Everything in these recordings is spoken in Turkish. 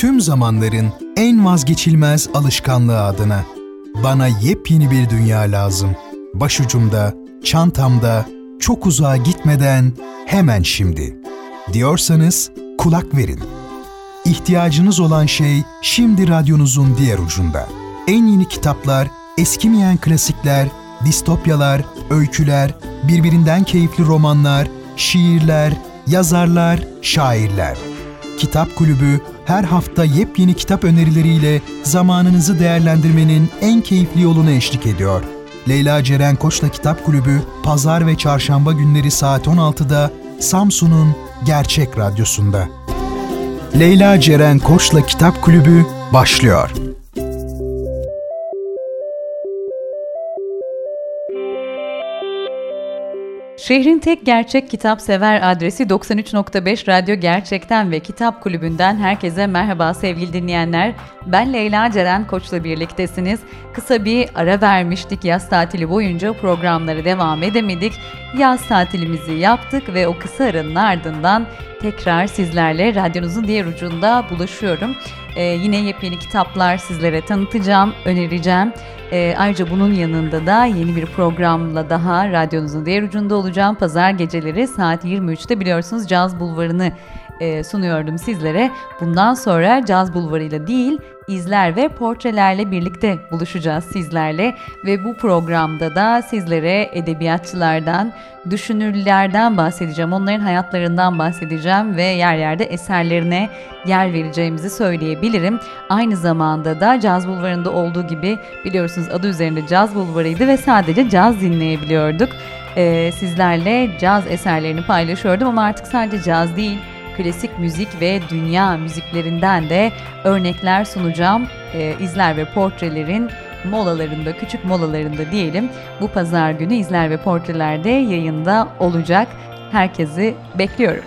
tüm zamanların en vazgeçilmez alışkanlığı adına. Bana yepyeni bir dünya lazım. Başucumda, çantamda, çok uzağa gitmeden hemen şimdi. Diyorsanız kulak verin. İhtiyacınız olan şey şimdi radyonuzun diğer ucunda. En yeni kitaplar, eskimeyen klasikler, distopyalar, öyküler, birbirinden keyifli romanlar, şiirler, yazarlar, şairler. Kitap Kulübü her hafta yepyeni kitap önerileriyle zamanınızı değerlendirmenin en keyifli yolunu eşlik ediyor. Leyla Ceren Koç'la Kitap Kulübü pazar ve çarşamba günleri saat 16'da Samsun'un Gerçek Radyosu'nda. Leyla Ceren Koç'la Kitap Kulübü başlıyor. Şehrin tek gerçek kitap sever adresi 93.5 Radyo Gerçekten ve Kitap Kulübü'nden herkese merhaba sevgili dinleyenler. Ben Leyla Ceren Koç'la birliktesiniz. Kısa bir ara vermiştik yaz tatili boyunca programları devam edemedik. Yaz tatilimizi yaptık ve o kısa aranın ardından tekrar sizlerle radyonuzun diğer ucunda buluşuyorum. Ee, yine yepyeni kitaplar sizlere tanıtacağım, önereceğim. Ee, ayrıca bunun yanında da yeni bir programla daha radyonuzun diğer ucunda olacağım. Pazar geceleri saat 23'te biliyorsunuz Caz Bulvarı'nı e, sunuyordum sizlere. Bundan sonra Caz Bulvarı ile değil, izler ve portrelerle birlikte buluşacağız sizlerle ve bu programda da sizlere edebiyatçılardan, düşünürlerden bahsedeceğim. Onların hayatlarından bahsedeceğim ve yer yerde eserlerine yer vereceğimizi söyleyebilirim. Aynı zamanda da Caz Bulvarı'nda olduğu gibi biliyorsunuz adı üzerinde Caz Bulvarı'ydı ve sadece caz dinleyebiliyorduk. Ee, sizlerle caz eserlerini paylaşıyordum ama artık sadece caz değil, klasik müzik ve dünya müziklerinden de örnekler sunacağım. E, izler ve portrelerin molalarında, küçük molalarında diyelim. Bu pazar günü izler ve portrelerde yayında olacak. Herkesi bekliyorum.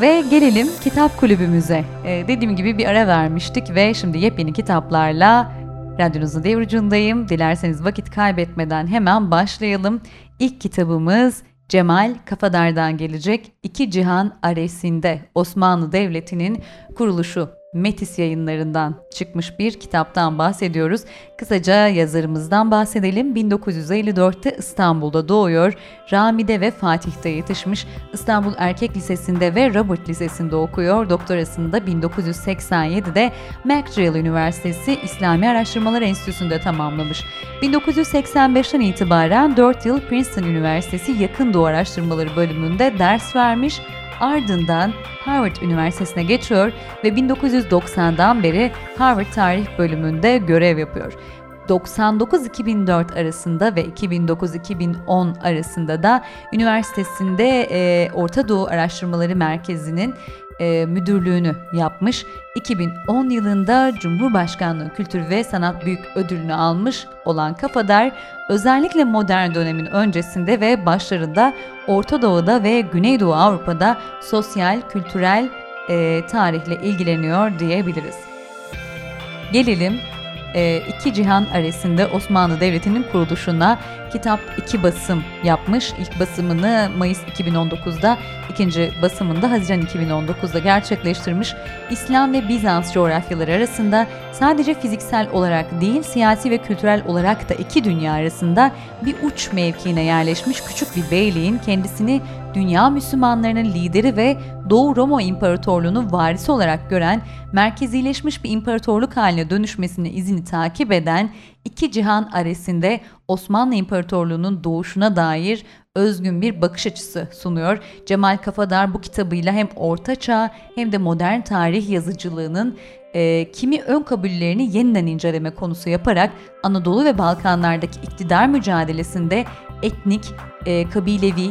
Ve gelelim kitap kulübümüze. Ee, dediğim gibi bir ara vermiştik ve şimdi yepyeni kitaplarla radyonuzun devrucundayım. Dilerseniz vakit kaybetmeden hemen başlayalım. İlk kitabımız Cemal Kafadar'dan gelecek İki Cihan Aresinde Osmanlı Devleti'nin kuruluşu Metis yayınlarından çıkmış bir kitaptan bahsediyoruz. Kısaca yazarımızdan bahsedelim. 1954'te İstanbul'da doğuyor. Rami'de ve Fatih'te yetişmiş. İstanbul Erkek Lisesi'nde ve Robert Lisesi'nde okuyor. Doktorasını da 1987'de McGill Üniversitesi İslami Araştırmalar Enstitüsü'nde tamamlamış. 1985'ten itibaren 4 yıl Princeton Üniversitesi Yakın Doğu Araştırmaları bölümünde ders vermiş Ardından Harvard Üniversitesi'ne geçiyor ve 1990'dan beri Harvard Tarih bölümünde görev yapıyor. 99-2004 arasında ve 2009-2010 arasında da üniversitesinde e, Orta Doğu Araştırmaları Merkezi'nin e, müdürlüğünü yapmış. 2010 yılında Cumhurbaşkanlığı Kültür ve Sanat Büyük Ödülünü almış olan Kafadar, özellikle modern dönemin öncesinde ve başlarında Orta Doğu'da ve Güneydoğu Avrupa'da sosyal, kültürel e, tarihle ilgileniyor diyebiliriz. Gelelim e, iki cihan arasında Osmanlı Devleti'nin kuruluşuna kitap iki basım yapmış. İlk basımını Mayıs 2019'da, ikinci basımında Haziran 2019'da gerçekleştirmiş. İslam ve Bizans coğrafyaları arasında sadece fiziksel olarak değil, siyasi ve kültürel olarak da iki dünya arasında bir uç mevkiine yerleşmiş küçük bir beyliğin kendisini dünya Müslümanlarının lideri ve Doğu Roma İmparatorluğu'nu varisi olarak gören, merkezileşmiş bir imparatorluk haline dönüşmesini izini takip eden iki cihan aresinde Osmanlı İmparatorluğu'nun doğuşuna dair özgün bir bakış açısı sunuyor. Cemal Kafadar bu kitabıyla hem Orta Çağ hem de modern tarih yazıcılığının e, kimi ön kabullerini yeniden inceleme konusu yaparak Anadolu ve Balkanlardaki iktidar mücadelesinde etnik, e, kabilevi,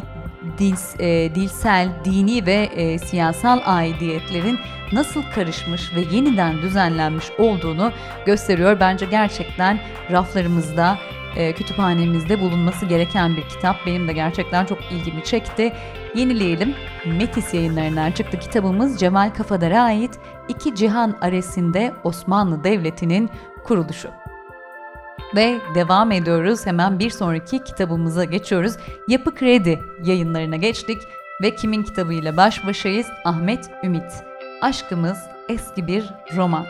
dil, e, dilsel, dini ve e, siyasal aidiyetlerin nasıl karışmış ve yeniden düzenlenmiş olduğunu gösteriyor. Bence gerçekten raflarımızda, e, kütüphanemizde bulunması gereken bir kitap. Benim de gerçekten çok ilgimi çekti. Yenileyelim. Metis yayınlarından çıktı kitabımız Cemal Kafadar'a ait İki Cihan Aresinde Osmanlı Devleti'nin kuruluşu. Ve devam ediyoruz. Hemen bir sonraki kitabımıza geçiyoruz. Yapı Kredi yayınlarına geçtik ve kimin kitabıyla baş başayız? Ahmet Ümit. Aşkımız eski bir roman.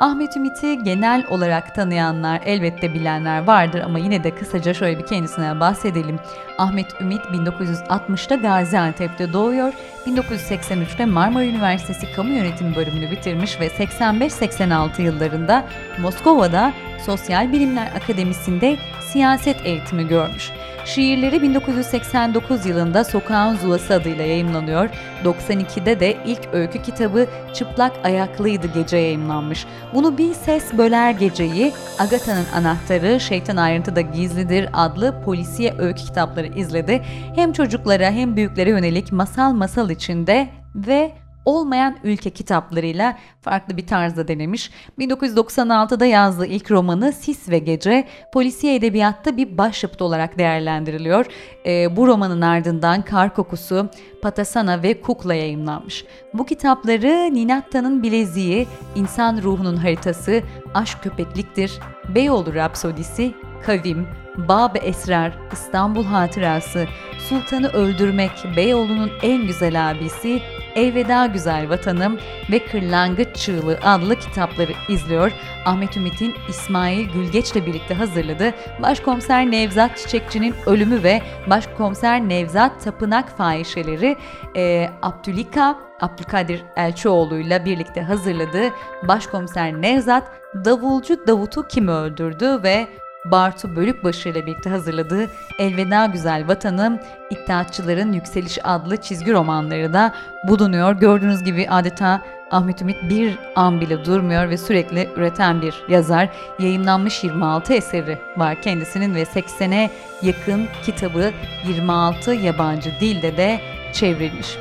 Ahmet Ümit'i genel olarak tanıyanlar, elbette bilenler vardır ama yine de kısaca şöyle bir kendisine bahsedelim. Ahmet Ümit 1960'ta Gaziantep'te doğuyor. 1983'te Marmara Üniversitesi Kamu Yönetimi bölümünü bitirmiş ve 85-86 yıllarında Moskova'da Sosyal Bilimler Akademisi'nde siyaset eğitimi görmüş. Şiirleri 1989 yılında Sokağın Zulası adıyla yayımlanıyor. 92'de de ilk öykü kitabı Çıplak Ayaklıydı Gece yayımlanmış. Bunu bir ses böler geceyi, Agatha'nın anahtarı, Şeytan ayrıntıda gizlidir adlı polisiye öykü kitapları izledi. Hem çocuklara hem büyüklere yönelik masal masal içinde ve olmayan ülke kitaplarıyla farklı bir tarzda denemiş. 1996'da yazdığı ilk romanı Sis ve Gece polisiye edebiyatta bir başyapıt olarak değerlendiriliyor. E, bu romanın ardından Kar Kokusu, Patasana ve Kukla yayımlanmış. Bu kitapları Ninatta'nın Bileziği, İnsan Ruhunun Haritası, Aşk Köpekliktir, Beyoğlu Rapsodisi, Kavim, Bab Esrar, İstanbul Hatırası, Sultanı Öldürmek, Beyoğlu'nun en güzel abisi, Elveda Güzel Vatanım ve Kırlangıç Çığlığı adlı kitapları izliyor. Ahmet Ümit'in İsmail Gülgeç'le birlikte hazırladığı Başkomiser Nevzat Çiçekçi'nin ölümü ve Başkomiser Nevzat Tapınak fahişeleri e, Abdülika Abdülkadir Elçioğlu'yla birlikte hazırladığı Başkomiser Nevzat Davulcu Davut'u kim öldürdü ve Bartu Bölükbaşı ile birlikte hazırladığı Elveda Güzel Vatanım, İttihatçıların Yükseliş adlı çizgi romanları da bulunuyor. Gördüğünüz gibi adeta Ahmet Ümit bir an bile durmuyor ve sürekli üreten bir yazar. Yayınlanmış 26 eseri var kendisinin ve 80'e yakın kitabı 26 yabancı dilde de çevrilmiş.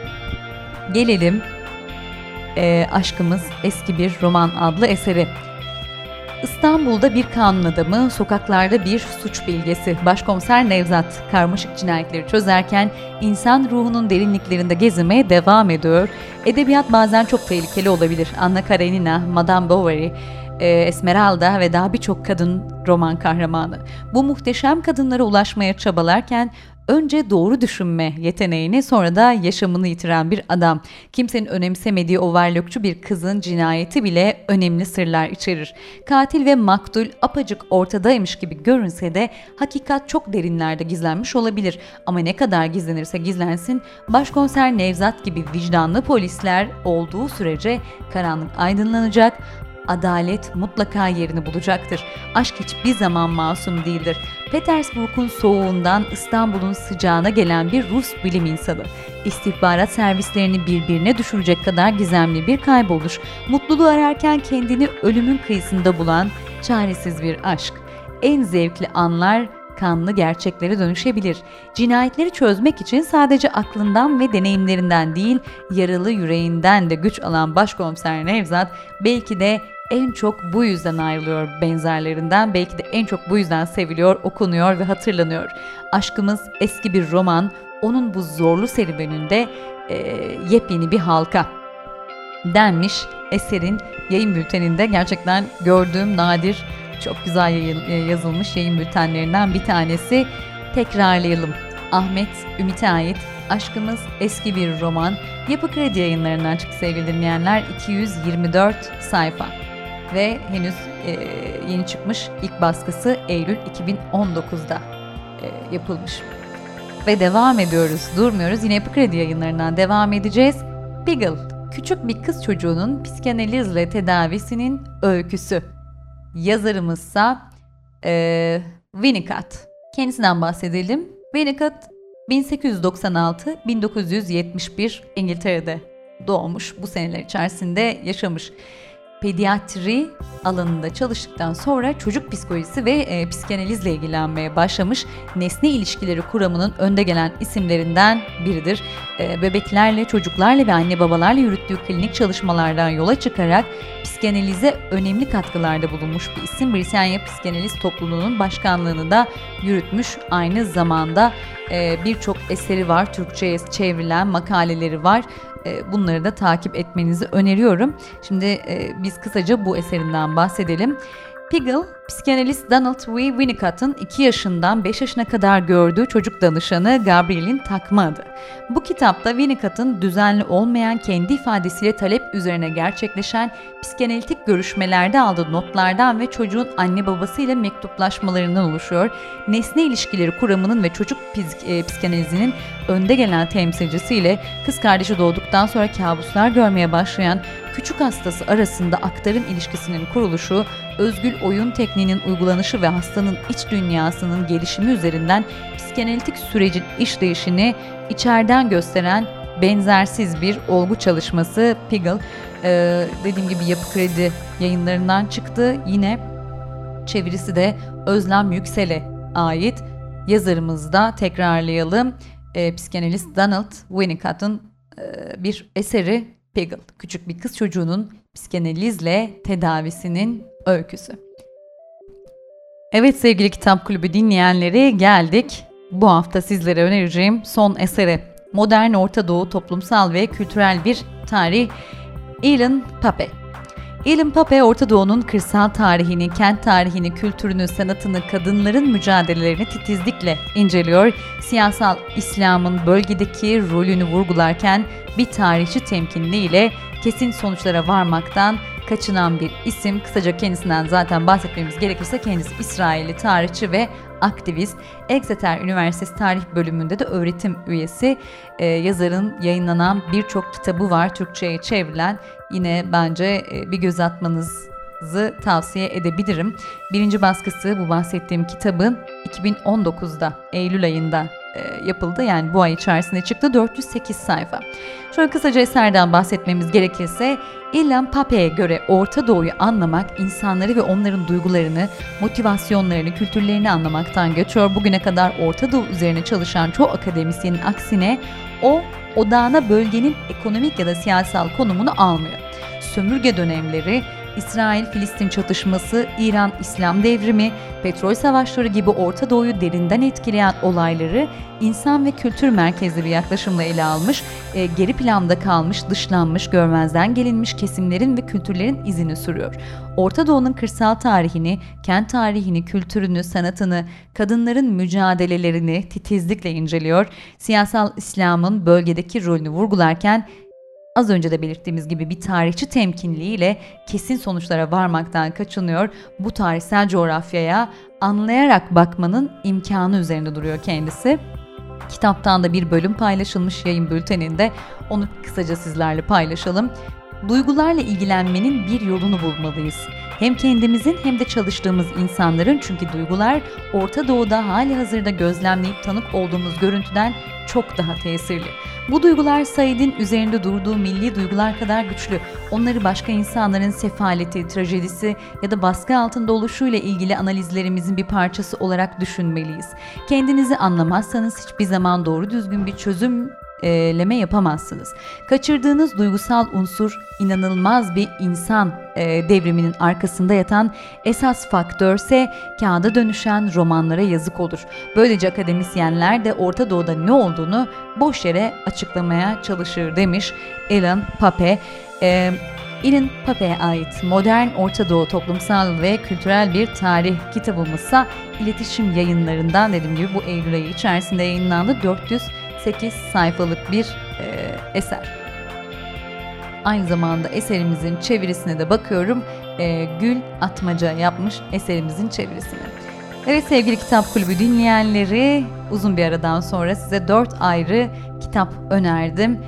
Gelelim e, Aşkımız Eski Bir Roman adlı eseri. İstanbul'da bir kanun adamı, sokaklarda bir suç bilgesi. Başkomiser Nevzat karmaşık cinayetleri çözerken insan ruhunun derinliklerinde gezinmeye devam ediyor. Edebiyat bazen çok tehlikeli olabilir. Anna Karenina, Madame Bovary, e, Esmeralda ve daha birçok kadın roman kahramanı. Bu muhteşem kadınlara ulaşmaya çabalarken önce doğru düşünme yeteneğini sonra da yaşamını yitiren bir adam. Kimsenin önemsemediği o varlıkçı bir kızın cinayeti bile önemli sırlar içerir. Katil ve maktul apacık ortadaymış gibi görünse de hakikat çok derinlerde gizlenmiş olabilir. Ama ne kadar gizlenirse gizlensin başkonser Nevzat gibi vicdanlı polisler olduğu sürece karanlık aydınlanacak, adalet mutlaka yerini bulacaktır. Aşk hiçbir zaman masum değildir. Petersburg'un soğuğundan İstanbul'un sıcağına gelen bir Rus bilim insanı. İstihbarat servislerini birbirine düşürecek kadar gizemli bir kayboluş. Mutluluğu ararken kendini ölümün kıyısında bulan çaresiz bir aşk. En zevkli anlar kanlı gerçeklere dönüşebilir. Cinayetleri çözmek için sadece aklından ve deneyimlerinden değil, yaralı yüreğinden de güç alan başkomiser Nevzat belki de en çok bu yüzden ayrılıyor benzerlerinden. Belki de en çok bu yüzden seviliyor, okunuyor ve hatırlanıyor. Aşkımız eski bir roman, onun bu zorlu serüveninde e, yepyeni bir halka denmiş eserin yayın bülteninde gerçekten gördüğüm nadir çok güzel yazılmış yayın bültenlerinden bir tanesi. Tekrarlayalım. Ahmet Ümit'e ait Aşkımız eski bir roman. Yapı Kredi yayınlarından çıktı sevgili dinleyenler. 224 sayfa ve henüz e, yeni çıkmış ilk baskısı Eylül 2019'da e, yapılmış. Ve devam ediyoruz, durmuyoruz. Yine Yapı Kredi yayınlarından devam edeceğiz. Beagle, küçük bir kız çocuğunun psikanalizle tedavisinin öyküsü. Yazarımızsa e, Winnicott. Kendisinden bahsedelim. Winnicott 1896-1971 İngiltere'de doğmuş. Bu seneler içerisinde yaşamış pediatri alanında çalıştıktan sonra çocuk psikolojisi ve e, psikanalizle ilgilenmeye başlamış. Nesne ilişkileri kuramının önde gelen isimlerinden biridir. E, bebeklerle, çocuklarla ve anne babalarla yürüttüğü klinik çalışmalardan yola çıkarak psikanalize önemli katkılarda bulunmuş bir isim. Britanya Psikanaliz Topluluğu'nun başkanlığını da yürütmüş. Aynı zamanda e, birçok eseri var, Türkçe'ye çevrilen makaleleri var. E, bunları da takip etmenizi öneriyorum. Şimdi e, biz kısaca bu eserinden bahsedelim. Piggle, psikanalist Donald W. Winnicott'ın 2 yaşından 5 yaşına kadar gördüğü çocuk danışanı Gabriel'in takma adı. Bu kitapta Winnicott'ın düzenli olmayan kendi ifadesiyle talep üzerine gerçekleşen psikanalitik görüşmelerde aldığı notlardan ve çocuğun anne babasıyla mektuplaşmalarından oluşuyor. Nesne ilişkileri kuramının ve çocuk e, psikanalizinin önde gelen temsilcisiyle kız kardeşi doğduktan sonra kabuslar görmeye başlayan küçük hastası arasında aktarım ilişkisinin kuruluşu, özgül oyun tekniğinin uygulanışı ve hastanın iç dünyasının gelişimi üzerinden psikanalitik sürecin işleyişini içeriden gösteren benzersiz bir olgu çalışması Piggle. Ee, dediğim gibi Yapı Kredi yayınlarından çıktı. Yine çevirisi de Özlem Yüksel'e ait. Yazarımız da tekrarlayalım. Ee, psikanalist Donald Winnicott'ın e, bir eseri Peggle, küçük bir kız çocuğunun psikanalizle tedavisinin öyküsü. Evet sevgili Kitap Kulübü dinleyenleri geldik. Bu hafta sizlere önereceğim son esere. Modern Orta Doğu toplumsal ve kültürel bir tarih Ilan Pape. Ilan Pape, Orta Doğu'nun kırsal tarihini, kent tarihini, kültürünü, sanatını, kadınların mücadelelerini titizlikle inceliyor. Siyasal İslam'ın bölgedeki rolünü vurgularken bir tarihçi temkinliğiyle kesin sonuçlara varmaktan kaçınan bir isim. Kısaca kendisinden zaten bahsetmemiz gerekirse kendisi İsrailli tarihçi ve aktivist. Exeter Üniversitesi Tarih Bölümünde de öğretim üyesi. Ee, yazarın yayınlanan birçok kitabı var Türkçe'ye çevrilen. Yine bence e, bir göz atmanızı tavsiye edebilirim. Birinci baskısı bu bahsettiğim kitabın 2019'da Eylül ayında e, yapıldı. Yani bu ay içerisinde çıktı 408 sayfa. Şöyle kısaca eserden bahsetmemiz gerekirse İlhan Pape'ye göre Orta Doğu'yu anlamak insanları ve onların duygularını, motivasyonlarını, kültürlerini anlamaktan geçiyor. Bugüne kadar Orta Doğu üzerine çalışan çoğu akademisyenin aksine o odağına bölgenin ekonomik ya da siyasal konumunu almıyor. Sömürge dönemleri, İsrail-Filistin çatışması, İran-İslam devrimi, petrol savaşları gibi Orta Doğu'yu derinden etkileyen olayları insan ve kültür merkezli bir yaklaşımla ele almış, e, geri planda kalmış, dışlanmış, görmezden gelinmiş kesimlerin ve kültürlerin izini sürüyor. Orta Doğu'nun kırsal tarihini, kent tarihini, kültürünü, sanatını, kadınların mücadelelerini titizlikle inceliyor. Siyasal İslam'ın bölgedeki rolünü vurgularken az önce de belirttiğimiz gibi bir tarihçi temkinliğiyle kesin sonuçlara varmaktan kaçınıyor. Bu tarihsel coğrafyaya anlayarak bakmanın imkanı üzerinde duruyor kendisi. Kitaptan da bir bölüm paylaşılmış yayın bülteninde. Onu kısaca sizlerle paylaşalım. Duygularla ilgilenmenin bir yolunu bulmalıyız. Hem kendimizin hem de çalıştığımız insanların çünkü duygular Orta Doğu'da hali hazırda gözlemleyip tanık olduğumuz görüntüden çok daha tesirli. Bu duygular Said'in üzerinde durduğu milli duygular kadar güçlü. Onları başka insanların sefaleti, trajedisi ya da baskı altında oluşuyla ilgili analizlerimizin bir parçası olarak düşünmeliyiz. Kendinizi anlamazsanız hiçbir zaman doğru düzgün bir çözüm leme yapamazsınız. Kaçırdığınız duygusal unsur inanılmaz bir insan e, devriminin arkasında yatan esas faktörse kağıda dönüşen romanlara yazık olur. Böylece akademisyenler de Orta Doğu'da ne olduğunu boş yere açıklamaya çalışır demiş Alan Pape. E, Ilan Pape'ye ait Modern Orta Doğu Toplumsal ve Kültürel Bir Tarih kitabımızsa iletişim yayınlarından dediğim gibi bu Eylül ayı içerisinde yayınlandı. 400 8 sayfalık bir e, eser. Aynı zamanda eserimizin çevirisine de bakıyorum. E, Gül Atmaca yapmış eserimizin çevirisini. Evet sevgili Kitap Kulübü dinleyenleri uzun bir aradan sonra size 4 ayrı kitap önerdim.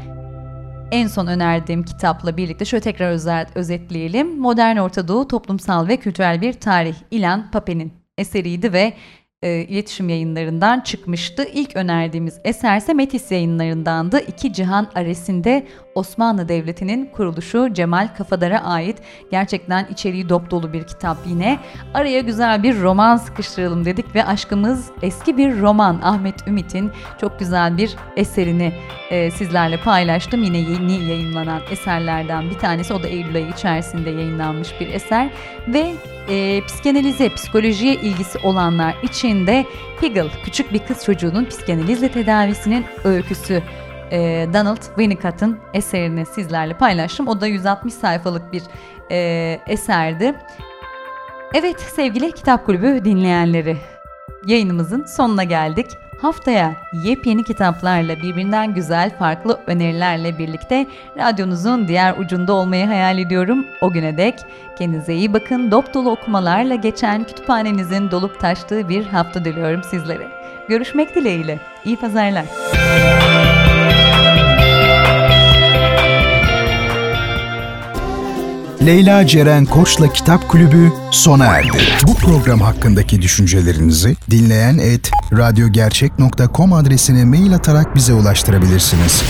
En son önerdiğim kitapla birlikte şöyle tekrar özetleyelim. Modern Orta Doğu Toplumsal ve Kültürel Bir Tarih İlan Pape'nin eseriydi ve e, iletişim yayınlarından çıkmıştı. İlk önerdiğimiz eserse Metis yayınlarındandı. İki Cihan Aresi'nde Osmanlı Devleti'nin kuruluşu Cemal Kafadar'a ait gerçekten içeriği dop dolu bir kitap yine. Araya güzel bir roman sıkıştıralım dedik ve aşkımız eski bir roman Ahmet Ümit'in çok güzel bir eserini e, sizlerle paylaştım. Yine yeni yayınlanan eserlerden bir tanesi o da Eylül ayı içerisinde yayınlanmış bir eser ve e, psikanalize, psikolojiye ilgisi olanlar için de Piggle, küçük bir kız çocuğunun psikanalizle tedavisinin öyküsü e, Donald Winnicott'ın eserini sizlerle paylaştım. O da 160 sayfalık bir e, eserdi. Evet sevgili Kitap Kulübü dinleyenleri, yayınımızın sonuna geldik. Haftaya yepyeni kitaplarla birbirinden güzel farklı önerilerle birlikte radyonuzun diğer ucunda olmayı hayal ediyorum. O güne dek kendinize iyi bakın. Dop dolu okumalarla geçen kütüphanenizin dolup taştığı bir hafta diliyorum sizlere. Görüşmek dileğiyle. İyi pazarlar. Leyla Ceren Koç'la Kitap Kulübü sona erdi. Bu program hakkındaki düşüncelerinizi dinleyen et radyogercek.com adresine mail atarak bize ulaştırabilirsiniz.